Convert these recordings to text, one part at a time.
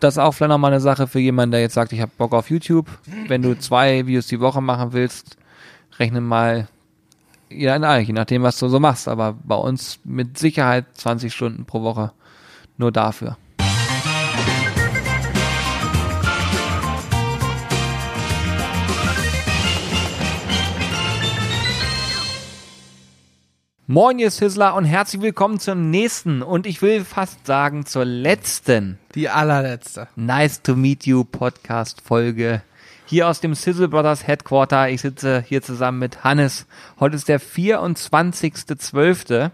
Das ist auch vielleicht nochmal eine Sache für jemanden, der jetzt sagt, ich habe Bock auf YouTube. Wenn du zwei Videos die Woche machen willst, rechne mal ja, nein, je nachdem, was du so machst. Aber bei uns mit Sicherheit 20 Stunden pro Woche nur dafür. Moin, ihr Sizzler und herzlich willkommen zur nächsten und ich will fast sagen zur letzten. Die allerletzte. Nice to meet you Podcast Folge. Hier aus dem Sizzle Brothers Headquarter. Ich sitze hier zusammen mit Hannes. Heute ist der 24.12.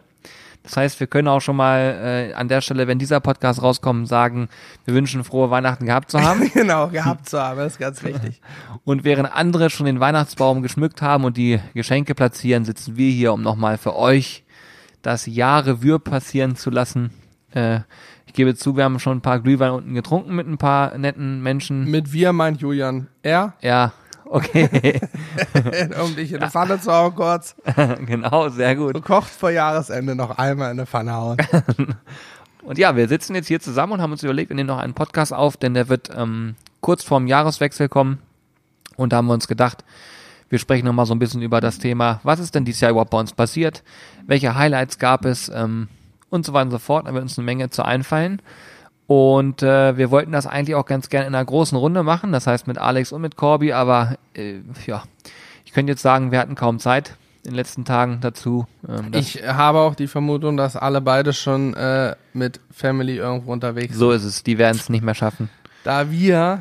Das heißt, wir können auch schon mal äh, an der Stelle, wenn dieser Podcast rauskommt, sagen, wir wünschen frohe Weihnachten gehabt zu haben. genau, gehabt zu haben, das ist ganz wichtig. Und während andere schon den Weihnachtsbaum geschmückt haben und die Geschenke platzieren, sitzen wir hier, um nochmal für euch das Jahr Revue passieren zu lassen. Äh, ich gebe zu, wir haben schon ein paar Glühwein unten getrunken mit ein paar netten Menschen. Mit wir meint Julian. Er? Ja, Okay. um dich in eine Pfanne zu hauen kurz. genau, sehr gut. Du kochst vor Jahresende noch einmal in eine Pfanne hauen. und ja, wir sitzen jetzt hier zusammen und haben uns überlegt, wir nehmen noch einen Podcast auf, denn der wird ähm, kurz vorm Jahreswechsel kommen. Und da haben wir uns gedacht, wir sprechen nochmal so ein bisschen über das Thema, was ist denn dieses Jahr überhaupt bei uns passiert, welche Highlights gab es ähm, und so weiter und so fort. Da wird uns eine Menge zu einfallen. Und äh, wir wollten das eigentlich auch ganz gerne in einer großen Runde machen, das heißt mit Alex und mit Corby, aber äh, ja, ich könnte jetzt sagen, wir hatten kaum Zeit in den letzten Tagen dazu. Ähm, ich habe auch die Vermutung, dass alle beide schon äh, mit Family irgendwo unterwegs sind. So ist es, die werden es nicht mehr schaffen. Da wir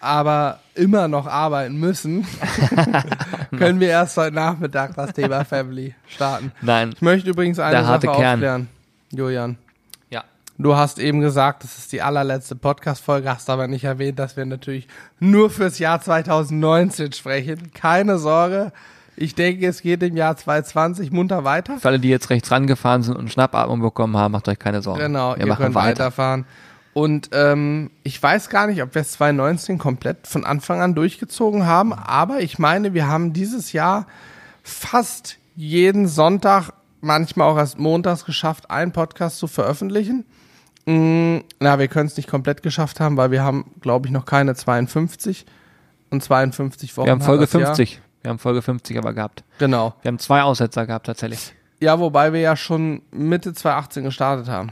aber immer noch arbeiten müssen, können wir erst heute Nachmittag das Thema Family starten. Nein. Ich möchte übrigens eine Sache aufklären, Julian. Du hast eben gesagt, das ist die allerletzte Podcast-Folge, hast aber nicht erwähnt, dass wir natürlich nur fürs Jahr 2019 sprechen. Keine Sorge. Ich denke, es geht im Jahr 2020 munter weiter. Für alle, die jetzt rechts rangefahren sind und Schnappatmung bekommen haben, macht euch keine Sorgen. Genau, wir ihr könnt weiter. weiterfahren. Und ähm, ich weiß gar nicht, ob wir es 2019 komplett von Anfang an durchgezogen haben, aber ich meine, wir haben dieses Jahr fast jeden Sonntag, manchmal auch erst montags geschafft, einen Podcast zu veröffentlichen. Mm, na, wir können es nicht komplett geschafft haben, weil wir haben, glaube ich, noch keine 52 und 52 Wochen. Wir haben Folge 50. Jahr. Wir haben Folge 50 aber gehabt. Genau. Wir haben zwei Aussetzer gehabt tatsächlich. Ja, wobei wir ja schon Mitte 2018 gestartet haben.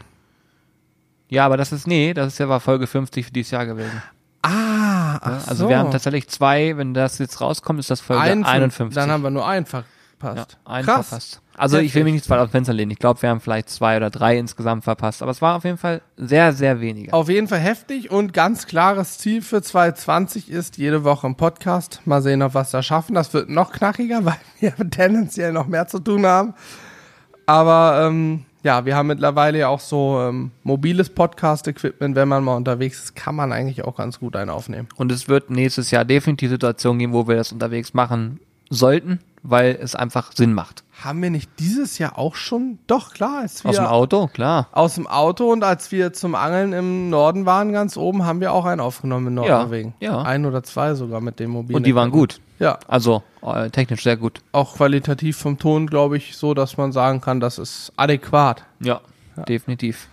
Ja, aber das ist, nee, das ist ja war Folge 50 für dieses Jahr gewesen. Ah, ach ja, Also so. wir haben tatsächlich zwei, wenn das jetzt rauskommt, ist das Folge Ein, 51. Dann haben wir nur einfach verpasst. Ja, einen Krass. verpasst. Also ich will mich nicht weit aus dem Fenster lehnen. Ich glaube, wir haben vielleicht zwei oder drei insgesamt verpasst. Aber es war auf jeden Fall sehr, sehr wenige. Auf jeden Fall heftig und ganz klares Ziel für 2020 ist jede Woche ein Podcast. Mal sehen, ob wir es da schaffen. Das wird noch knackiger, weil wir tendenziell noch mehr zu tun haben. Aber ähm, ja, wir haben mittlerweile ja auch so ähm, mobiles Podcast-Equipment. Wenn man mal unterwegs ist, kann man eigentlich auch ganz gut einen aufnehmen. Und es wird nächstes Jahr definitiv Situationen geben, wo wir das unterwegs machen sollten weil es einfach Sinn macht. Haben wir nicht dieses Jahr auch schon? Doch, klar. Als wir aus dem Auto, klar. Aus dem Auto und als wir zum Angeln im Norden waren, ganz oben, haben wir auch einen aufgenommen in Nordnorwegen. Ja, ja. Ein oder zwei sogar mit dem mobilen. Und die waren gut. Ja. Also äh, technisch sehr gut. Auch qualitativ vom Ton, glaube ich, so, dass man sagen kann, das ist adäquat. Ja. Ja. Definitiv.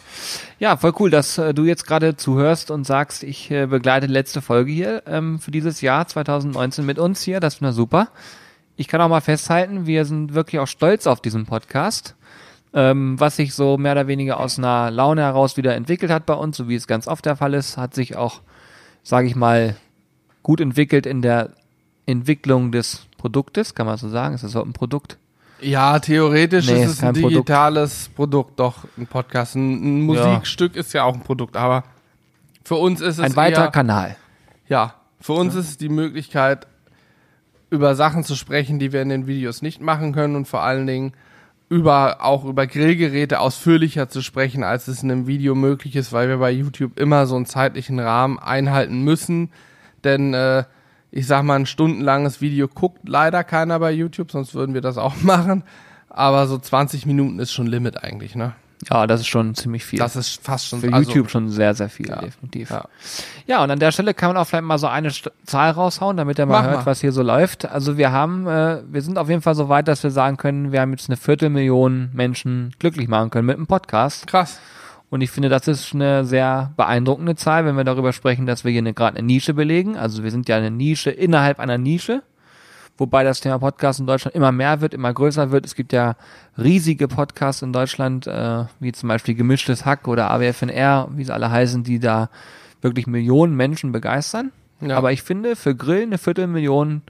Ja, voll cool, dass äh, du jetzt gerade zuhörst und sagst, ich äh, begleite letzte Folge hier ähm, für dieses Jahr 2019 mit uns hier. Das finde ich super ich kann auch mal festhalten, wir sind wirklich auch stolz auf diesen Podcast, ähm, was sich so mehr oder weniger aus einer Laune heraus wieder entwickelt hat bei uns, so wie es ganz oft der Fall ist, hat sich auch, sage ich mal, gut entwickelt in der Entwicklung des Produktes, kann man so sagen. Ist das überhaupt ein Produkt? Ja, theoretisch nee, ist es ein digitales Produkt. Produkt, doch ein Podcast. Ein, ein Musikstück ja. ist ja auch ein Produkt, aber für uns ist es ein weiterer Kanal. Ja, für uns ja. ist es die Möglichkeit, über Sachen zu sprechen, die wir in den Videos nicht machen können und vor allen Dingen über auch über Grillgeräte ausführlicher zu sprechen, als es in einem Video möglich ist, weil wir bei YouTube immer so einen zeitlichen Rahmen einhalten müssen. Denn äh, ich sag mal, ein stundenlanges Video guckt leider keiner bei YouTube, sonst würden wir das auch machen. Aber so 20 Minuten ist schon Limit eigentlich, ne? Ja, das ist schon ziemlich viel. Das ist fast schon für also, YouTube schon sehr, sehr viel, ja, definitiv. Ja. ja, und an der Stelle kann man auch vielleicht mal so eine St Zahl raushauen, damit er mal Mach hört, mal. was hier so läuft. Also wir haben, äh, wir sind auf jeden Fall so weit, dass wir sagen können, wir haben jetzt eine Viertelmillion Menschen glücklich machen können mit einem Podcast. Krass. Und ich finde, das ist eine sehr beeindruckende Zahl, wenn wir darüber sprechen, dass wir hier gerade eine Nische belegen. Also wir sind ja eine Nische innerhalb einer Nische, wobei das Thema Podcast in Deutschland immer mehr wird, immer größer wird. Es gibt ja riesige Podcasts in Deutschland, äh, wie zum Beispiel Gemischtes Hack oder AWFNR, wie sie alle heißen, die da wirklich Millionen Menschen begeistern. Ja. Aber ich finde, für Grill eine Viertelmillion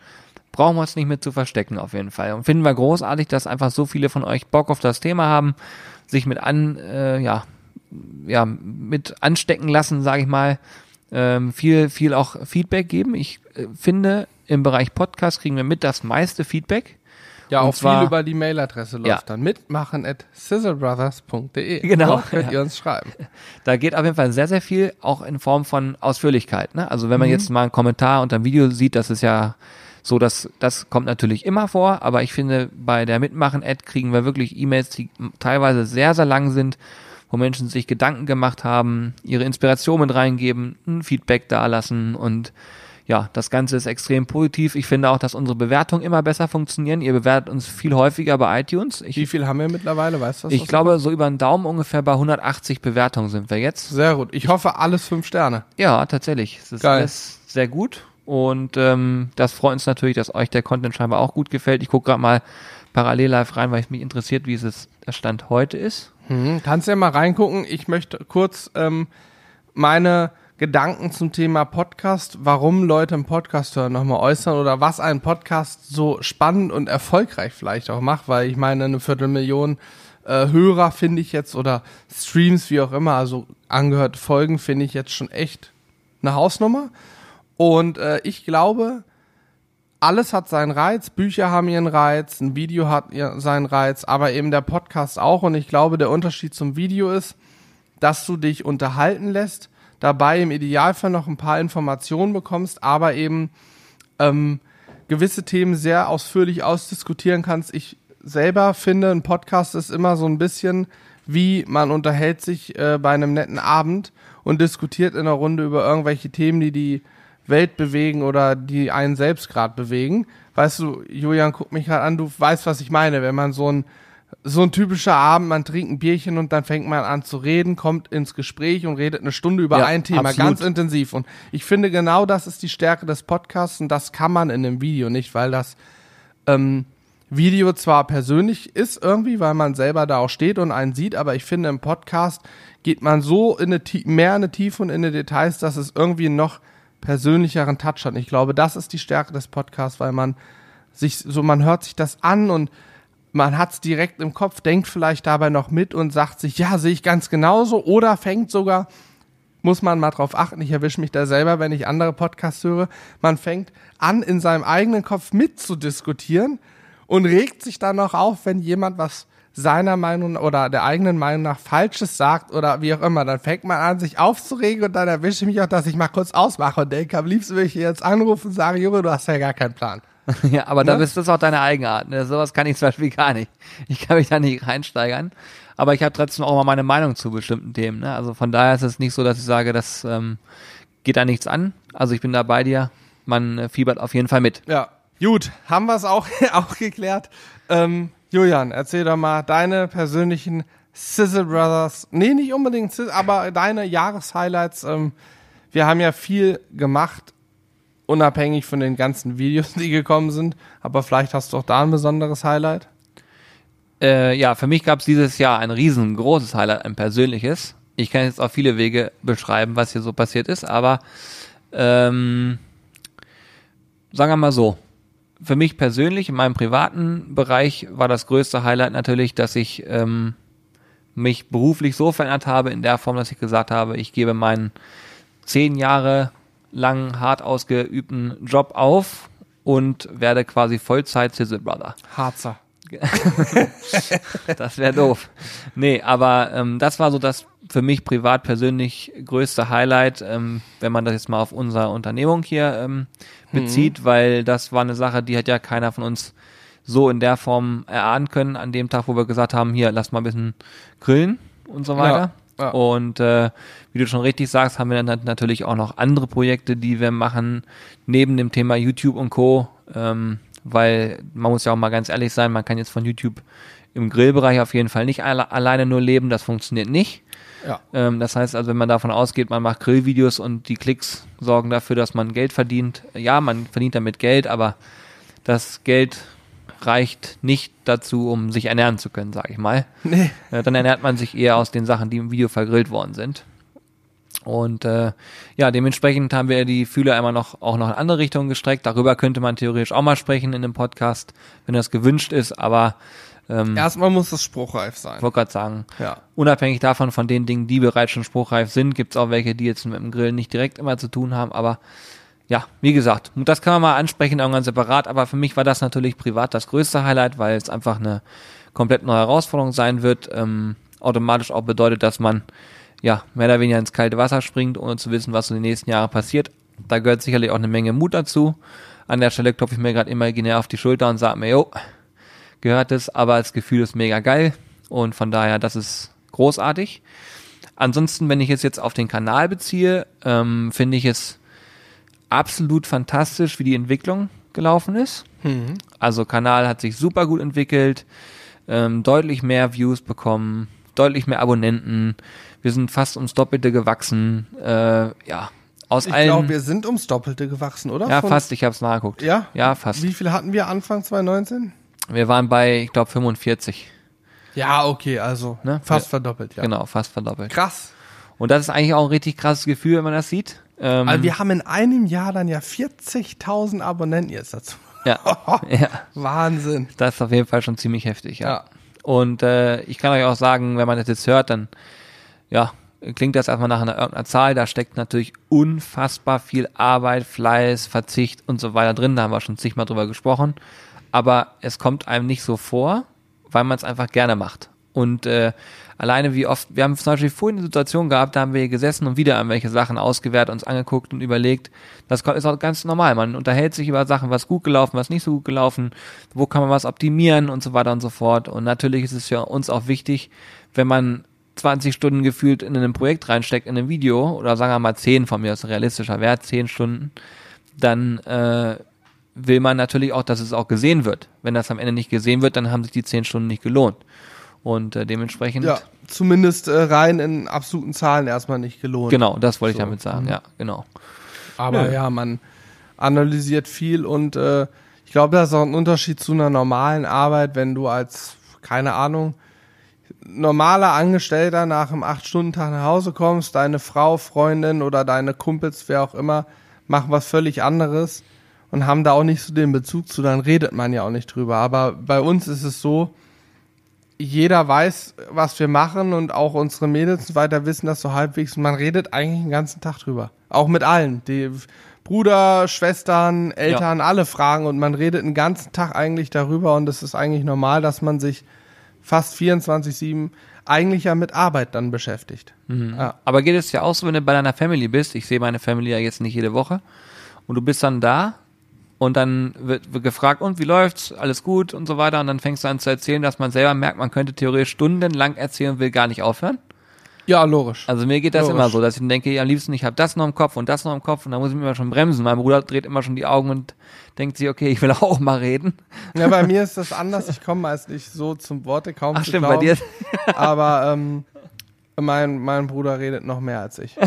brauchen wir es nicht mit zu verstecken auf jeden Fall. Und finden wir großartig, dass einfach so viele von euch Bock auf das Thema haben, sich mit an, äh, ja, ja, mit anstecken lassen, sage ich mal. Ähm, viel, viel auch Feedback geben. Ich äh, finde, im Bereich Podcast kriegen wir mit das meiste Feedback. Ja, Und auch zwar- viel über die Mailadresse läuft Ja. dann. Mitmachen at sizzlebrothers.de. Genau, Dort könnt ja. ihr uns schreiben. Da geht auf jeden Fall sehr, sehr viel, auch in Form von Ausführlichkeit. Ne? Also Mhm. wenn man jetzt mal einen Kommentar unter dem Video sieht, das ist ja so, dass das kommt natürlich immer vor, aber ich finde, bei der Mitmachen-Ad kriegen wir wirklich E-Mails, die teilweise sehr, sehr lang sind, wo Menschen sich Gedanken gemacht haben, ihre Inspiration mit reingeben, ein Feedback dalassen und ja, das Ganze ist extrem positiv. Ich finde auch, dass unsere Bewertungen immer besser funktionieren. Ihr bewertet uns viel häufiger bei iTunes. Ich, Wie viel haben wir mittlerweile? Weißt du das? ich glaube, so über den Daumen ungefähr bei 180 Bewertungen sind wir jetzt. Sehr gut. Ich hoffe, alles fünf Sterne. Ja, tatsächlich. Es ist Geil. alles sehr gut. Und ähm, das freut uns natürlich, dass euch der Content scheinbar auch gut gefällt. Ich gucke gerade mal parallel live rein, weil es mich interessiert, wie es der Stand heute ist. Mhm. Kannst ja mal reingucken. Ich möchte kurz ähm, meine Gedanken zum Thema Podcast, warum Leute einen Podcast hören, nochmal äußern oder was einen Podcast so spannend und erfolgreich vielleicht auch macht, weil ich meine, eine Viertelmillion äh, Hörer finde ich jetzt oder Streams, wie auch immer, also angehörte Folgen finde ich jetzt schon echt eine Hausnummer. Und äh, ich glaube, alles hat seinen Reiz, Bücher haben ihren Reiz, ein Video hat seinen Reiz, aber eben der Podcast auch. Und ich glaube, der Unterschied zum Video ist, dass du dich unterhalten lässt, dabei im Idealfall noch ein paar Informationen bekommst, aber eben ähm, gewisse Themen sehr ausführlich ausdiskutieren kannst. Ich selber finde, ein Podcast ist immer so ein bisschen wie man unterhält sich äh, bei einem netten Abend und diskutiert in einer Runde über irgendwelche Themen, die die Welt bewegen oder die einen selbst gerade bewegen. Weißt du, Julian, guck mich gerade an, du weißt, was ich meine. Wenn man so ein so ein typischer Abend, man trinkt ein Bierchen und dann fängt man an zu reden, kommt ins Gespräch und redet eine Stunde über Ja, ein Thema, absolut. ganz intensiv. Und ich finde genau das ist die Stärke des Podcasts und das kann man in einem Video nicht, weil das ähm, Video zwar persönlich ist irgendwie, weil man selber da auch steht und einen sieht, aber ich finde im Podcast geht man so in eine, mehr in eine Tiefe und in die Details, dass es irgendwie einen noch persönlicheren Touch hat. Ich glaube, das ist die Stärke des Podcasts, weil man sich so, man hört sich das an und man hat es direkt im Kopf, denkt vielleicht dabei noch mit und sagt sich, ja, sehe ich ganz genauso oder fängt sogar, muss man mal drauf achten, ich erwische mich da selber, wenn ich andere Podcasts höre, man fängt an, in seinem eigenen Kopf mitzudiskutieren und regt sich dann noch auf, wenn jemand was seiner Meinung oder der eigenen Meinung nach Falsches sagt oder wie auch immer, dann fängt man an, sich aufzuregen und dann erwische ich mich auch, dass ich mal kurz ausmache und denke, am liebsten will ich jetzt anrufen und sagen, Junge, du hast ja gar keinen Plan. Ja, aber da Ne? bist das auch deine Eigenart. Ne? Sowas kann ich zum Beispiel gar nicht. Ich kann mich da nicht reinsteigern. Aber ich habe trotzdem auch mal meine Meinung zu bestimmten Themen. Ne? Also von daher ist es nicht so, dass ich sage, das ähm, geht da nichts an. Also ich bin da bei dir. Man äh, fiebert auf jeden Fall mit. Ja, gut, haben wir es auch, auch geklärt. Ähm, Julian, erzähl doch mal deine persönlichen Sizzle Brothers, nee, nicht unbedingt Sizzle, aber deine Jahreshighlights. Ähm, wir haben ja viel gemacht, unabhängig von den ganzen Videos, die gekommen sind, aber vielleicht hast du auch da ein besonderes Highlight. Äh, ja, für mich gab es dieses Jahr ein riesengroßes Highlight, ein persönliches. Ich kann jetzt auf viele Wege beschreiben, was hier so passiert ist, aber ähm, sagen wir mal so. Für mich persönlich, in meinem privaten Bereich, war das größte Highlight natürlich, dass ich ähm, mich beruflich so verändert habe, in der Form, dass ich gesagt habe, ich gebe meinen zehn Jahre lang hart ausgeübten Job auf und werde quasi Vollzeit Sizzle Brother. Harzer. Das wäre doof. Nee, aber ähm, das war so das für mich privat persönlich größte Highlight, ähm, wenn man das jetzt mal auf unsere Unternehmung hier ähm, bezieht, weil das war eine Sache, die hat ja keiner von uns so in der Form erahnen können an dem Tag, wo wir gesagt haben, hier, lass mal ein bisschen grillen und so weiter. Ja, ja. Und äh, wie du schon richtig sagst, haben wir dann natürlich auch noch andere Projekte, die wir machen, neben dem Thema YouTube und Co. Ähm, weil man muss ja auch mal ganz ehrlich sein, man kann jetzt von YouTube im Grillbereich auf jeden Fall nicht alle, alleine nur leben, das funktioniert nicht. Ja. Ähm, das heißt also, wenn man davon ausgeht, man macht Grillvideos und die Klicks sorgen dafür, dass man Geld verdient. Ja, man verdient damit Geld, aber das Geld reicht nicht dazu, um sich ernähren zu können, sage ich mal. Nee. Äh, dann ernährt man sich eher aus den Sachen, die im Video vergrillt worden sind. Und äh, ja, dementsprechend haben wir die Fühler immer noch auch noch in andere Richtungen gestreckt. Darüber könnte man theoretisch auch mal sprechen in einem Podcast, wenn das gewünscht ist. Aber ähm, Erstmal muss das spruchreif sein. ich wollte gerade sagen, Ja. unabhängig davon von den Dingen, die bereits schon spruchreif sind, gibt's auch welche, die jetzt mit dem Grillen nicht direkt immer zu tun haben. Aber ja, wie gesagt, das kann man mal ansprechen, irgendwann separat. Aber für mich war das natürlich privat das größte Highlight, weil es einfach eine komplett neue Herausforderung sein wird. Ähm, automatisch auch bedeutet, dass man ja mehr oder weniger ins kalte Wasser springt, ohne zu wissen, was in den nächsten Jahren passiert. Da gehört sicherlich auch eine Menge Mut dazu. An der Stelle klopfe ich mir gerade imaginär auf die Schulter und sage mir, jo, gehört es, aber das Gefühl ist mega geil und von daher, das ist großartig. Ansonsten, wenn ich es jetzt auf den Kanal beziehe, ähm, finde ich es absolut fantastisch, wie die Entwicklung gelaufen ist. Mhm. Also Kanal hat sich super gut entwickelt, ähm, deutlich mehr Views bekommen, deutlich mehr Abonnenten. Wir sind fast ums Doppelte gewachsen. Äh, ja, aus Ich allen. glaube, wir sind ums Doppelte gewachsen, oder? ja, Von- fast. Ich habe es nachgeguckt. Ja? Ja, fast. Wie viel hatten wir Anfang 2019? Wir waren bei, ich glaube, 45. Ja, okay, also Ne? fast Ja. verdoppelt, ja. Genau, fast verdoppelt. Krass. Und das ist eigentlich auch ein richtig krasses Gefühl, wenn man das sieht. Ähm, Also wir haben in einem Jahr dann ja 40.000 Abonnenten jetzt dazu. ja, ja, Wahnsinn. das ist auf jeden Fall schon ziemlich heftig, ja. Ja. Und äh, ich kann euch auch sagen, wenn man das jetzt hört, dann ja, klingt das erstmal nach einer irgendeiner Zahl. Da steckt natürlich unfassbar viel Arbeit, Fleiß, Verzicht und so weiter drin. Da haben wir schon zigmal drüber gesprochen. Aber es kommt einem nicht so vor, weil man es einfach gerne macht. Und äh, alleine wie oft, wir haben zum Beispiel vorhin eine Situation gehabt, da haben wir gesessen und wieder irgendwelche Sachen ausgewertet, uns angeguckt und überlegt. Das ist auch ganz normal. Man unterhält sich über Sachen, was gut gelaufen, was nicht so gut gelaufen, wo kann man was optimieren und so weiter und so fort. Und natürlich ist es für uns auch wichtig, wenn man 20 Stunden gefühlt in einem Projekt reinsteckt, in einem Video, oder sagen wir mal 10 von mir, das ist ein realistischer Wert, 10 Stunden, dann äh, will man natürlich auch, dass es auch gesehen wird. Wenn das am Ende nicht gesehen wird, dann haben sich die 10 Stunden nicht gelohnt. Und äh, dementsprechend, Ja, zumindest äh, rein in absoluten Zahlen erstmal nicht gelohnt. genau, das wollte ich So, damit sagen, mhm. ja, genau. Aber Nö. ja, man analysiert viel und äh, ich glaube, das ist auch ein Unterschied zu einer normalen Arbeit, wenn du als, keine Ahnung, normaler Angestellter nach einem 8-Stunden-Tag nach Hause kommst, deine Frau, Freundin oder deine Kumpels, wer auch immer, machen was völlig anderes und haben da auch nicht so den Bezug zu, dann redet man ja auch nicht drüber. Aber bei uns ist es so, jeder weiß, was wir machen und auch unsere Mädels und so weiter wissen das so halbwegs und man redet eigentlich den ganzen Tag drüber. Auch mit allen. Die Bruder, Schwestern, Eltern, alle fragen und man redet den ganzen Tag eigentlich darüber und es ist eigentlich normal, dass man sich fast 24-7 eigentlich ja mit Arbeit dann beschäftigt. Ja. Aber geht es ja auch so, wenn du bei deiner Family bist, ich sehe meine Family ja jetzt nicht jede Woche, und du bist dann da und dann wird, wird gefragt, und wie läuft's, alles gut und so weiter, und dann fängst du an zu erzählen, dass man selber merkt, man könnte theoretisch stundenlang erzählen und will gar nicht aufhören. Ja, logisch. Also mir geht das Logisch. immer so, dass ich denke, am liebsten, ich habe das noch im Kopf und das noch im Kopf und dann muss ich mir immer schon bremsen. Mein Bruder dreht immer schon die Augen und denkt sich, okay, ich will auch mal reden. Ja, bei mir ist das anders. Ich komme meist nicht so zum Worte, kaum Ach zu stimmt, bei glauben. dir. Aber ähm, mein, mein Bruder redet noch mehr als ich.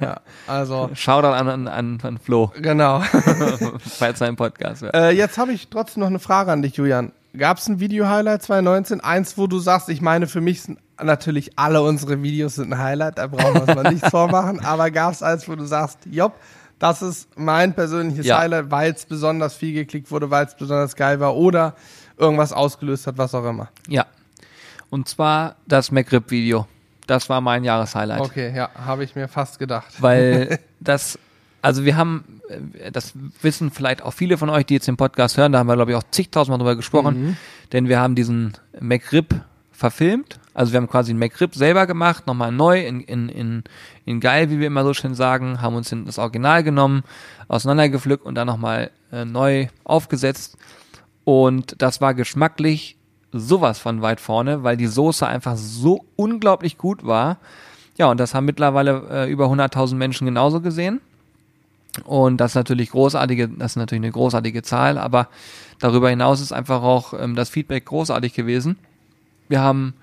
Ja, also, Shoutout an, an, an, an Flo, genau. falls sein Podcast hört. Äh, jetzt habe ich trotzdem noch eine Frage an dich, Julian. Gab es ein Video-Highlight 2019? Eins, wo du sagst, ich meine, für mich sind natürlich alle unsere Videos sind ein Highlight, da brauchen wir uns mal nichts vormachen, aber gab es eins, wo du sagst, jopp, das ist mein persönliches Ja. Highlight, weil es besonders viel geklickt wurde, weil es besonders geil war oder irgendwas ausgelöst hat, was auch immer. Ja. Und zwar das McRib-Video. Das war mein Jahreshighlight. Okay, ja, habe ich mir fast gedacht. Weil das, also wir haben, das wissen vielleicht auch viele von euch, die jetzt den Podcast hören, da haben wir, glaube ich, auch zigtausendmal drüber gesprochen, denn wir haben diesen McRib verfilmt. Also wir haben quasi einen McRib selber gemacht, nochmal neu, in, in, in, in geil, wie wir immer so schön sagen, haben uns das Original genommen, auseinandergepflückt und dann nochmal äh, neu aufgesetzt. Und das war geschmacklich sowas von weit vorne, weil die Soße einfach so unglaublich gut war. Ja, und das haben mittlerweile äh, über 100.000 Menschen genauso gesehen. Und das ist natürlich großartige, das ist natürlich eine großartige Zahl, aber darüber hinaus ist einfach auch ähm, das Feedback großartig gewesen. Wir haben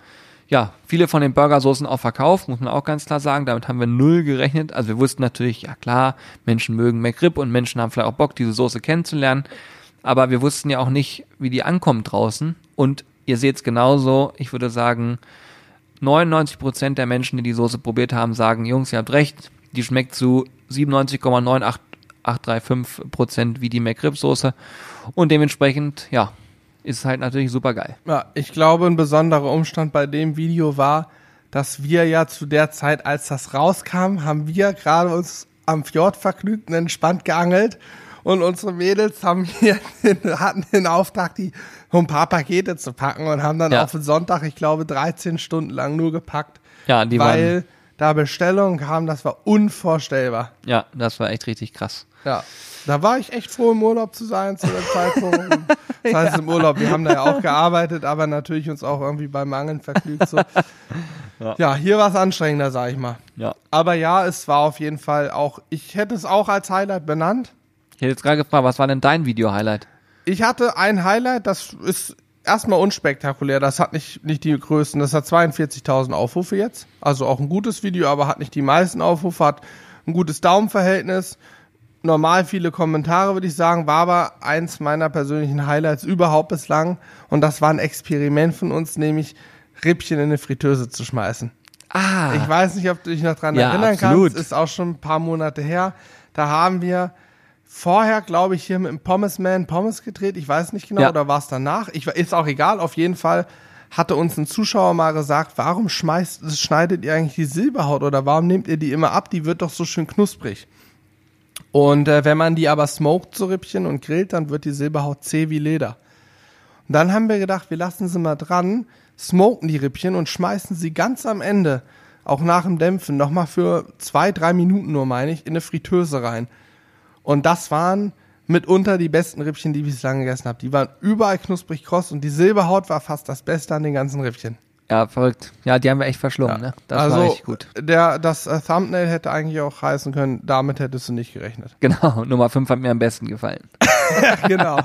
ja, viele von den Burgersoßen auch verkauft, muss man auch ganz klar sagen. Damit haben wir null gerechnet. Also wir wussten natürlich, ja klar, Menschen mögen McRib und Menschen haben vielleicht auch Bock, diese Soße kennenzulernen. Aber wir wussten ja auch nicht, wie die ankommt draußen. Und ihr seht es genauso. Ich würde sagen, 99 Prozent der Menschen, die die Soße probiert haben, sagen, Jungs, ihr habt recht. Die schmeckt zu 97,9835 Prozent wie die McRib-Soße. Und dementsprechend, ja, ist halt natürlich super geil. Ja, ich glaube, ein besonderer Umstand bei dem Video war, dass wir ja zu der Zeit, als das rauskam, haben wir gerade uns am Fjord vergnügt und entspannt geangelt. Und unsere Mädels haben hier, hatten den Auftrag, die um ein paar Pakete zu packen und haben dann Ja. auf den Sonntag, ich glaube, 13 Stunden lang nur gepackt, Ja, die weil waren, da Bestellungen kamen, das war unvorstellbar. ja, das war echt richtig krass. Ja. Da war ich echt froh, im Urlaub zu sein zu dem Zeitpunkt. Das heißt im Urlaub, wir haben da ja auch gearbeitet, aber natürlich uns auch irgendwie beim Angeln vergnügt. So. Ja. Ja. hier war es anstrengender, sag ich mal. Ja. Aber ja, es war auf jeden Fall auch, ich hätte es auch als Highlight benannt. Ich hätte jetzt gerade gefragt, was war denn dein Video-Highlight? Ich hatte ein Highlight, das ist erstmal unspektakulär, das hat nicht, nicht die größten, das hat 42.000 Aufrufe jetzt. Also auch ein gutes Video, aber hat nicht die meisten Aufrufe, hat ein gutes Daumenverhältnis. Normal viele Kommentare, würde ich sagen, war aber eins meiner persönlichen Highlights überhaupt bislang. Und das war ein Experiment von uns, nämlich Rippchen in eine Fritteuse zu schmeißen. Ah, Ich weiß nicht, ob du dich noch dran Ja, erinnern absolut. kannst. Ist auch schon ein paar Monate her. Da haben wir vorher, glaube ich, hier mit dem Pommesman Pommes gedreht. Ich weiß nicht genau, Ja. oder war es danach? Ich, ist auch egal. Auf jeden Fall hatte uns ein Zuschauer mal gesagt, warum schmeißt, schneidet ihr eigentlich die Silberhaut oder warum nehmt ihr die immer ab? Die wird doch so schön knusprig. Und äh, wenn man die aber smoked, so Rippchen, und grillt, dann wird die Silberhaut zäh wie Leder. Und dann haben wir gedacht, wir lassen sie mal dran, smoken die Rippchen und schmeißen sie ganz am Ende, auch nach dem Dämpfen, nochmal für zwei, drei Minuten nur, meine ich, in eine Fritteuse rein. Und das waren mitunter die besten Rippchen, die ich bislang gegessen habe. Die waren überall knusprig kross und die Silberhaut war fast das Beste an den ganzen Rippchen. ja, verrückt. Ja, die haben wir echt verschlungen, ne? Das also, war echt gut. Der, das äh, Thumbnail hätte eigentlich auch heißen können, damit hättest du nicht gerechnet. Genau, Nummer 5 hat mir am besten gefallen. genau.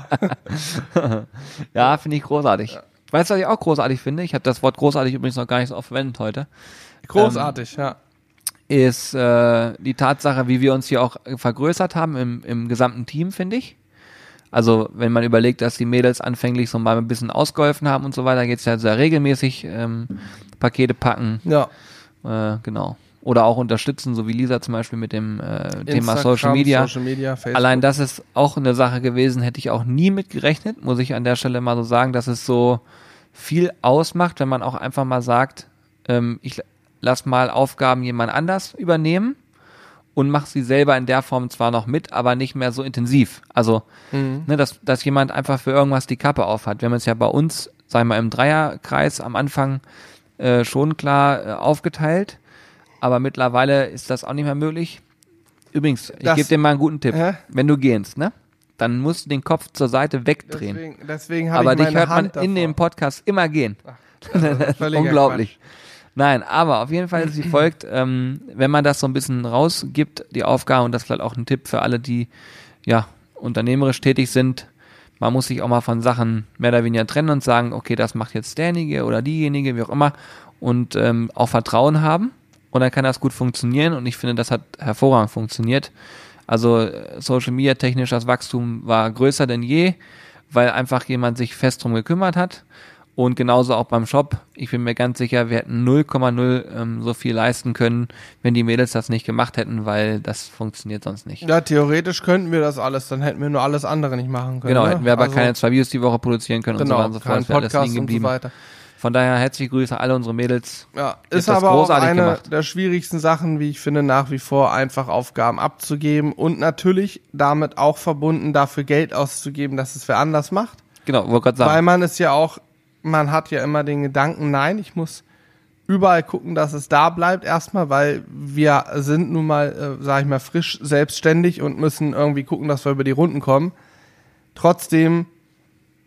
Ja, finde ich großartig. Weißt du, was ich auch großartig finde? Ich habe das Wort großartig übrigens noch gar nicht so oft verwendet heute. Großartig, ja. Ist äh, die Tatsache, wie wir uns hier auch vergrößert haben im, im gesamten Team, finde ich. Also, wenn man überlegt, dass die Mädels anfänglich so mal ein bisschen ausgeholfen haben und so weiter, geht's ja sehr regelmäßig ähm, Pakete packen, Ja. äh, genau. Oder auch unterstützen, so wie Lisa zum Beispiel mit dem äh, Thema Social Media. Social Media. Allein das ist auch eine Sache gewesen, hätte ich auch nie mit gerechnet, muss ich an der Stelle mal so sagen, dass es so viel ausmacht, wenn man auch einfach mal sagt, ähm, ich lass mal Aufgaben jemand anders übernehmen und mach sie selber in der Form zwar noch mit, aber nicht mehr so intensiv. Also, ne, dass, dass jemand einfach für irgendwas die Kappe aufhat. Wir haben es ja bei uns, sagen wir mal, im Dreierkreis am Anfang äh, schon klar äh, aufgeteilt, aber mittlerweile ist das auch nicht mehr möglich. Übrigens, ich gebe dir mal einen guten Tipp. Hä? Wenn du gehst, ne? Dann musst du den Kopf zur Seite wegdrehen. Deswegen, deswegen aber ich dich hört man Hand in dem davor. Podcast immer gehen. Völliger Unglaublich. Nein, aber auf jeden Fall ist es wie folgt, ähm, wenn man das so ein bisschen rausgibt, die Aufgabe, und das ist vielleicht auch ein Tipp für alle, die ja unternehmerisch tätig sind, man muss sich auch mal von Sachen mehr oder weniger trennen und sagen, okay, das macht jetzt derjenige oder diejenige, wie auch immer, und ähm, auch Vertrauen haben. Und dann kann das gut funktionieren und ich finde, das hat hervorragend funktioniert. Also Social Media technisch das Wachstum war größer denn je, weil einfach jemand sich fest drum gekümmert hat. Und genauso auch beim Shop. Ich bin mir ganz sicher, wir hätten 0,0 ähm, so viel leisten können, wenn die Mädels das nicht gemacht hätten, weil das funktioniert sonst nicht. Ja, theoretisch könnten wir das alles, dann hätten wir nur alles andere nicht machen können. Genau, ne? hätten wir aber Also, keine zwei Videos die Woche produzieren können und so genau, weiter und so fort. alles Podcast liegen und so geblieben. weiter. Von daher herzliche Grüße an alle unsere Mädels. Ja, ist aber auch eine gemacht. der schwierigsten Sachen, wie ich finde, nach wie vor einfach Aufgaben abzugeben und natürlich damit auch verbunden, dafür Geld auszugeben, dass es wer anders macht. Genau, wollte gerade sagen. Weil man ist ja auch, man hat ja immer den Gedanken, nein, ich muss überall gucken, dass es da bleibt erstmal, weil wir sind nun mal, äh, sag ich mal, frisch selbstständig und müssen irgendwie gucken, dass wir über die Runden kommen. Trotzdem,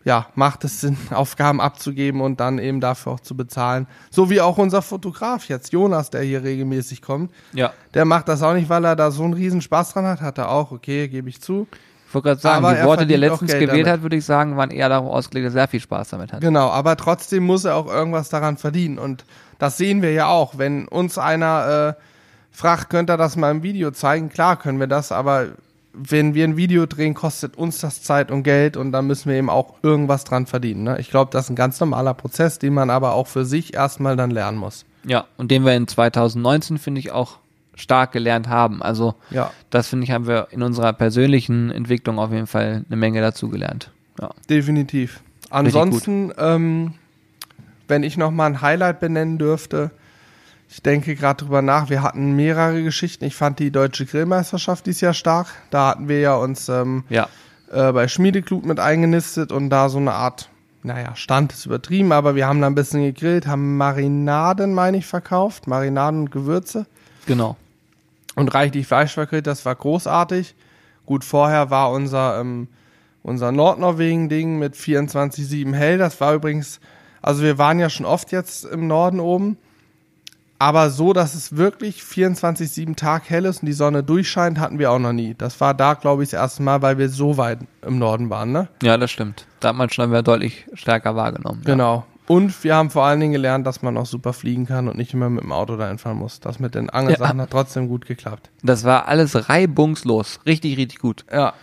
ja, macht es Sinn, Aufgaben abzugeben und dann eben dafür auch zu bezahlen. So wie auch unser Fotograf jetzt, Jonas, der hier regelmäßig kommt. ja. Der macht das auch nicht, weil er da so einen riesen Spaß dran hat. Hat er auch, okay, gebe ich zu. Ich wollte gerade sagen, Aber die er Worte, die er letztens gewählt damit. hat, würde ich sagen, waren eher darauf ausgelegt, dass er sehr viel Spaß damit hat. Genau, aber trotzdem muss er auch irgendwas daran verdienen. Und das sehen wir ja auch. Wenn uns einer äh, fragt, könnt ihr das mal im Video zeigen? Klar können wir das, aber wenn wir ein Video drehen, kostet uns das Zeit und Geld und dann müssen wir eben auch irgendwas dran verdienen. Ne? Ich glaube, das ist ein ganz normaler Prozess, den man aber auch für sich erstmal dann lernen muss. Ja, und den wir in 2019, finde ich, auch stark gelernt haben. Also, Ja, das finde ich, haben wir in unserer persönlichen Entwicklung auf jeden Fall eine Menge dazu gelernt. Ja. definitiv. Ansonsten, ähm, wenn ich noch mal ein Highlight benennen dürfte, ich denke gerade drüber nach, wir hatten mehrere Geschichten. Ich fand die deutsche Grillmeisterschaft dieses Jahr stark. Da hatten wir ja uns ähm, Ja. äh, bei Schmiedeklut mit eingenistet und da so eine Art, naja, Stand ist übertrieben, aber wir haben da ein bisschen gegrillt, haben Marinaden, meine ich, verkauft. Marinaden und Gewürze Genau. Und reichlich Fleisch vergrillt. Das war großartig. Gut, vorher war unser, ähm, unser Nordnorwegen-Ding mit 24-7 hell. Das war übrigens, also wir waren ja schon oft jetzt im Norden oben. Aber so, dass es wirklich 24-7 Tag hell ist und die Sonne durchscheint, hatten wir auch noch nie. Das war da, glaube ich, das erste Mal, weil wir so weit im Norden waren, ne? Ja, das stimmt. Da hat man schon wieder deutlich stärker wahrgenommen. Ja. Und wir haben vor allen Dingen gelernt, dass man auch super fliegen kann und nicht immer mit dem Auto dahin fahren muss. Das mit den Angelsachen hat trotzdem gut geklappt. Das war alles reibungslos. Richtig, richtig gut. Ja.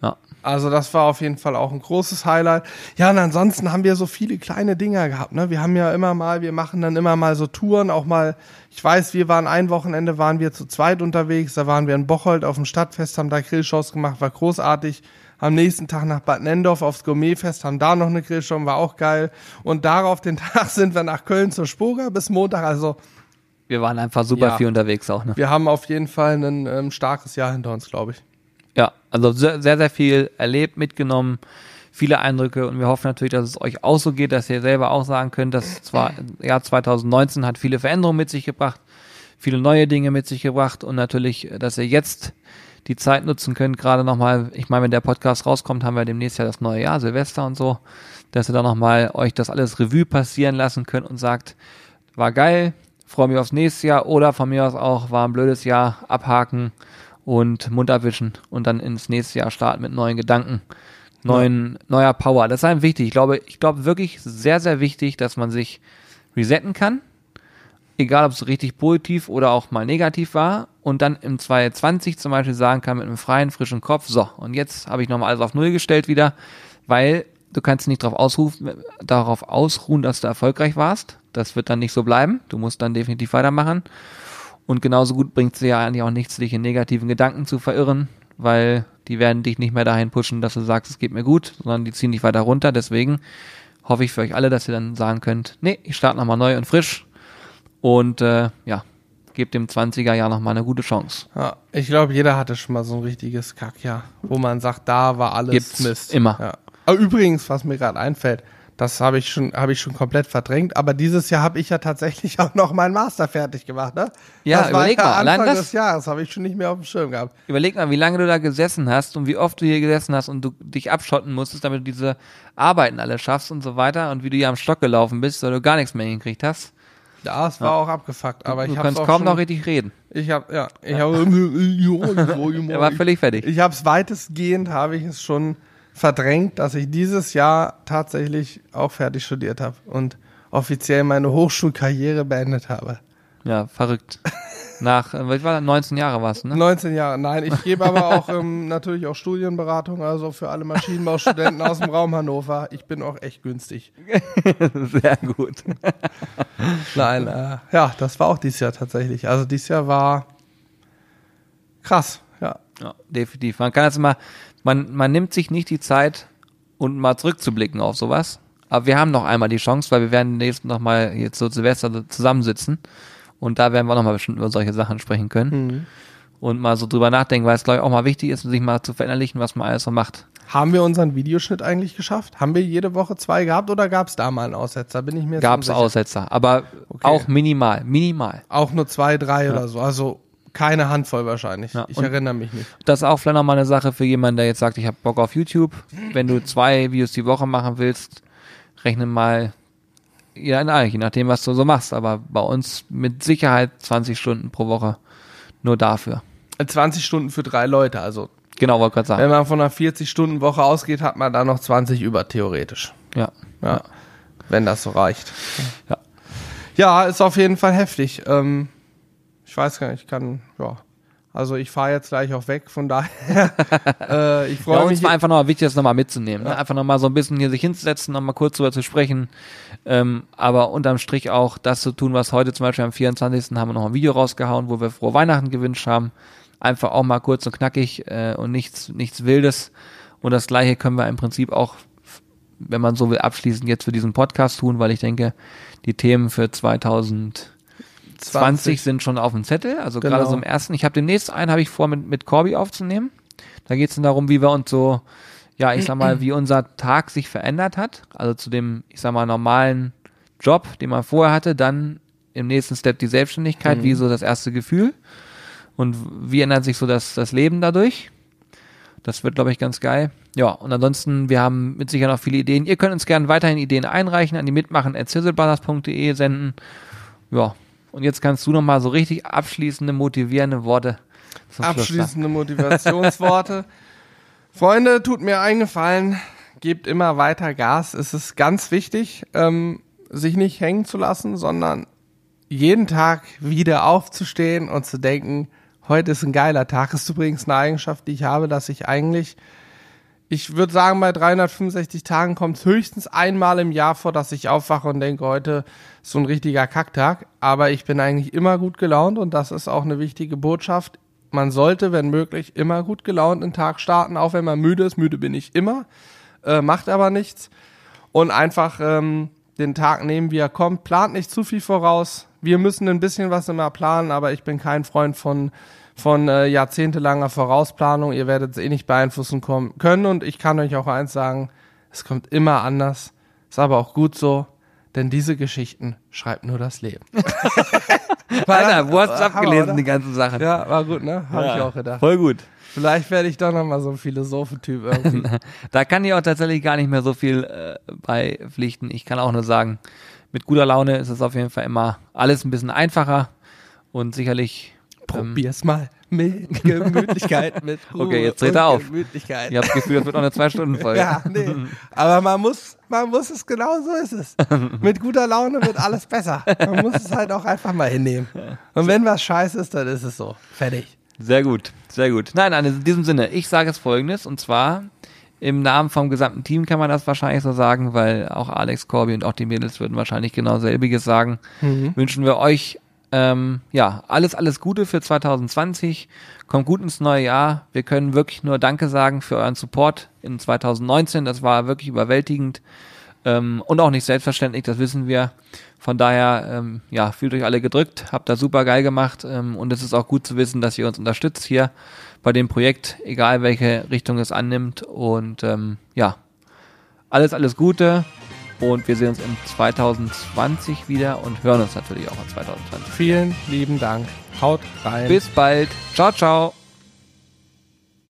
Ja. Also das war auf jeden Fall auch ein großes Highlight. Ja, und ansonsten haben wir so viele kleine Dinger gehabt. Ne? Wir haben ja immer mal, wir machen dann immer mal so Touren, auch mal, ich weiß, wir waren ein Wochenende, waren wir zu zweit unterwegs, da waren wir in Bocholt auf dem Stadtfest, haben da Grillshows gemacht, war großartig. Am nächsten Tag nach Bad Nendorf aufs Gourmetfest, haben da noch eine Grillshow, war auch geil. Und darauf den Tag sind wir nach Köln zur Spoga bis Montag. Also Wir waren einfach super Ja. viel unterwegs auch. Ne? wir haben auf jeden Fall ein ähm, starkes Jahr hinter uns, glaube ich. Ja, also sehr, sehr, viel erlebt, mitgenommen, viele Eindrücke und wir hoffen natürlich, dass es euch auch so geht, dass ihr selber auch sagen könnt, dass zwar Jahr 2019 hat viele Veränderungen mit sich gebracht, viele neue Dinge mit sich gebracht und natürlich, dass ihr jetzt die Zeit nutzen könnt, gerade nochmal, ich meine, wenn der Podcast rauskommt, haben wir demnächst ja das neue Jahr, Silvester und so, dass ihr da nochmal euch das alles Revue passieren lassen könnt und sagt, war geil, freue mich aufs nächste Jahr oder von mir aus auch, war ein blödes Jahr, abhaken und Mund abwischen und dann ins nächste Jahr starten mit neuen Gedanken, neuen, neuer Power. Das ist einem wichtig. Ich glaube, ich glaube wirklich sehr, sehr wichtig, dass man sich resetten kann. Egal, ob es richtig positiv oder auch mal negativ war. Und dann im 2020 zum Beispiel sagen kann mit einem freien, frischen Kopf, so, und jetzt habe ich nochmal alles auf Null gestellt wieder, weil du kannst nicht darauf ausrufen, darauf ausruhen, dass du erfolgreich warst. Das wird dann nicht so bleiben. Du musst dann definitiv weitermachen. Und genauso gut bringt es dir ja eigentlich auch nichts, dich in negativen Gedanken zu verirren, weil die werden dich nicht mehr dahin pushen, dass du sagst, es geht mir gut, sondern die ziehen dich weiter runter. Deswegen hoffe ich für euch alle, dass ihr dann sagen könnt, nee, ich starte nochmal neu und frisch und äh, ja, gebt dem 20er Jahr nochmal eine gute Chance. Ja, ich glaube, jeder hatte schon mal so ein richtiges Kackjahr, wo man sagt, da war alles Gibt's Mist. immer. Ja. Aber übrigens, was mir gerade einfällt, das habe ich schon, habe ich schon komplett verdrängt. Aber dieses Jahr habe ich ja tatsächlich auch noch meinen Master fertig gemacht, ne? Ja, das war überleg ja mal, allein Anfang das- des Jahres habe ich schon nicht mehr auf dem Schirm gehabt. Überleg mal, wie lange du da gesessen hast und wie oft du hier gesessen hast und du dich abschotten musstest, damit du diese Arbeiten alle schaffst und so weiter und wie du hier am Stock gelaufen bist, weil du gar nichts mehr hingekriegt hast. Ja, es war auch abgefuckt, aber du ich habe kannst auch kaum schon, noch richtig reden. Ich habe ja, ich habe Er war völlig fertig. Ich habe es weitestgehend, habe ich es schon verdrängt, dass ich dieses Jahr tatsächlich auch fertig studiert habe und offiziell meine Hochschulkarriere beendet habe. Ja, verrückt. Nach, äh, was war das? 19 Jahre du, ne? 19 Jahre, nein, ich gebe aber auch ähm, natürlich auch Studienberatung, also für alle Maschinenbaustudenten aus dem Raum Hannover. Ich bin auch echt günstig. Sehr gut. Nein, äh, ja, das war auch dieses Jahr tatsächlich. Also dieses Jahr war krass, ja. Ja, definitiv. Man kann jetzt mal, man, man nimmt sich nicht die Zeit, und mal zurückzublicken auf sowas. Aber wir haben noch einmal die Chance, weil wir werden nächstes noch mal jetzt so Silvester zusammensitzen. Und da werden wir noch mal bestimmt über solche Sachen sprechen können. Mhm. Und mal so drüber nachdenken, weil es, glaube ich, auch mal wichtig ist, sich mal zu verinnerlichen, was man alles so macht. Haben wir unseren Videoschnitt eigentlich geschafft? Haben wir jede Woche zwei gehabt oder gab es da mal einen Aussetzer? Bin ich mir Gab es. Aussetzer, aber Okay. auch minimal, minimal. Auch nur zwei, drei oder so. Also keine Handvoll wahrscheinlich. Ja, ich erinnere mich nicht. Das ist auch vielleicht nochmal eine Sache für jemanden, der jetzt sagt, ich habe Bock auf YouTube. Wenn du zwei Videos die Woche machen willst, rechne mal, ja, nein, je nachdem, was du so machst, aber bei uns mit Sicherheit 20 Stunden pro Woche nur dafür. 20 Stunden für drei Leute, also Genau, wollte gerade sagen. wenn man von einer 40-Stunden-Woche ausgeht, hat man da noch 20 über, theoretisch. Ja. Ja. Wenn das so reicht. Ja. Ja, ist auf jeden Fall heftig. Ähm, ich weiß gar nicht, ich kann, ja. Also ich fahre jetzt gleich auch weg, von daher. äh, ich Ja, freue uns mich. war einfach nochmal wichtig, das nochmal mitzunehmen. Ne? Einfach nochmal so ein bisschen hier sich hinzusetzen, nochmal kurz drüber zu sprechen. Ähm, aber unterm Strich auch das zu tun, was heute zum Beispiel am 24. haben wir noch ein Video rausgehauen, wo wir frohe Weihnachten gewünscht haben. Einfach auch mal kurz und knackig äh, und nichts, nichts Wildes. Und das gleiche können wir im Prinzip auch, wenn man so will, abschließend jetzt für diesen Podcast tun, weil ich denke, die Themen für 2020 20. sind schon auf dem Zettel. Also Genau. gerade so im ersten. Ich habe demnächst einen, habe ich vor, mit, mit Corby aufzunehmen. Da geht es dann darum, wie wir uns so, ja, ich sag mal, wie unser Tag sich verändert hat. Also zu dem, ich sag mal, normalen Job, den man vorher hatte, dann im nächsten Step die Selbstständigkeit, wie so das erste Gefühl. Und wie ändert sich so das, das Leben dadurch? Das wird, glaube ich, ganz geil. Ja, und ansonsten, wir haben mit Sicherheit noch viele Ideen. Ihr könnt uns gerne weiterhin Ideen einreichen, an die mitmachen zizzlebrothers.de senden. Ja, und jetzt kannst du noch mal so richtig abschließende, motivierende Worte zum. Abschließende Motivationsworte. Freunde, tut mir eingefallen, gebt immer weiter Gas. Es ist ganz wichtig, ähm, sich nicht hängen zu lassen, sondern jeden Tag wieder aufzustehen und zu denken, heute ist ein geiler Tag. Ist übrigens eine Eigenschaft, die ich habe, dass ich eigentlich, ich würde sagen, bei 365 Tagen kommt es höchstens einmal im Jahr vor, dass ich aufwache und denke, heute ist so ein richtiger Kacktag. Aber ich bin eigentlich immer gut gelaunt und das ist auch eine wichtige Botschaft. Man sollte, wenn möglich, immer gut gelaunt in den Tag starten, auch wenn man müde ist. Müde bin ich immer, äh, macht aber nichts. Und einfach ähm, den Tag nehmen, wie er kommt. Plant nicht zu viel voraus. Wir müssen ein bisschen was immer planen, aber ich bin kein Freund von, von äh, jahrzehntelanger Vorausplanung. Ihr werdet es eh nicht beeinflussen kommen können. Und ich kann euch auch eins sagen, es kommt immer anders. Ist aber auch gut so, denn diese Geschichten schreibt nur das Leben. Alter, wo hast du abgelesen, die ganzen Sachen? Ja, war gut, ne? Habe ich auch gedacht. Voll gut. Vielleicht werde ich doch nochmal so ein Philosophentyp irgendwie. Da kann ich auch tatsächlich gar nicht mehr so viel äh, beipflichten. Ich kann auch nur sagen, mit guter Laune ist es auf jeden Fall immer alles ein bisschen einfacher und sicherlich. Ähm, Probier's mal mit Gemütlichkeit, mit Ruhe Okay, jetzt dreht er auf. Gemütlichkeit. ich habe das Gefühl, das wird noch eine Zwei-Stunden-Folge. Ja, nee. Aber man muss, man muss es genau so ist es. Mit guter Laune wird alles besser. Man muss es halt auch einfach mal hinnehmen. Und wenn was scheiße ist, dann ist es so. Fertig. Sehr gut, sehr gut. Nein, nein, in diesem Sinne, ich sage es folgendes, und zwar im Namen vom gesamten Team kann man das wahrscheinlich so sagen, weil auch Alex Corby und auch die Mädels würden wahrscheinlich genau selbiges sagen. Wünschen wir euch ähm, ja alles, alles Gute für 2020. Kommt gut ins neue Jahr. Wir können wirklich nur Danke sagen für euren Support in 2019. Das war wirklich überwältigend ähm, und auch nicht selbstverständlich, das wissen wir. Von daher, ähm, ja, fühlt euch alle gedrückt, habt da super geil gemacht ähm, und es ist auch gut zu wissen, dass ihr uns unterstützt hier bei dem Projekt, egal welche Richtung es annimmt. Und ähm, ja, alles, alles Gute und wir sehen uns in 2020 wieder und hören uns natürlich auch in 2020. Vielen lieben Dank. Haut rein. Bis bald. Ciao, ciao.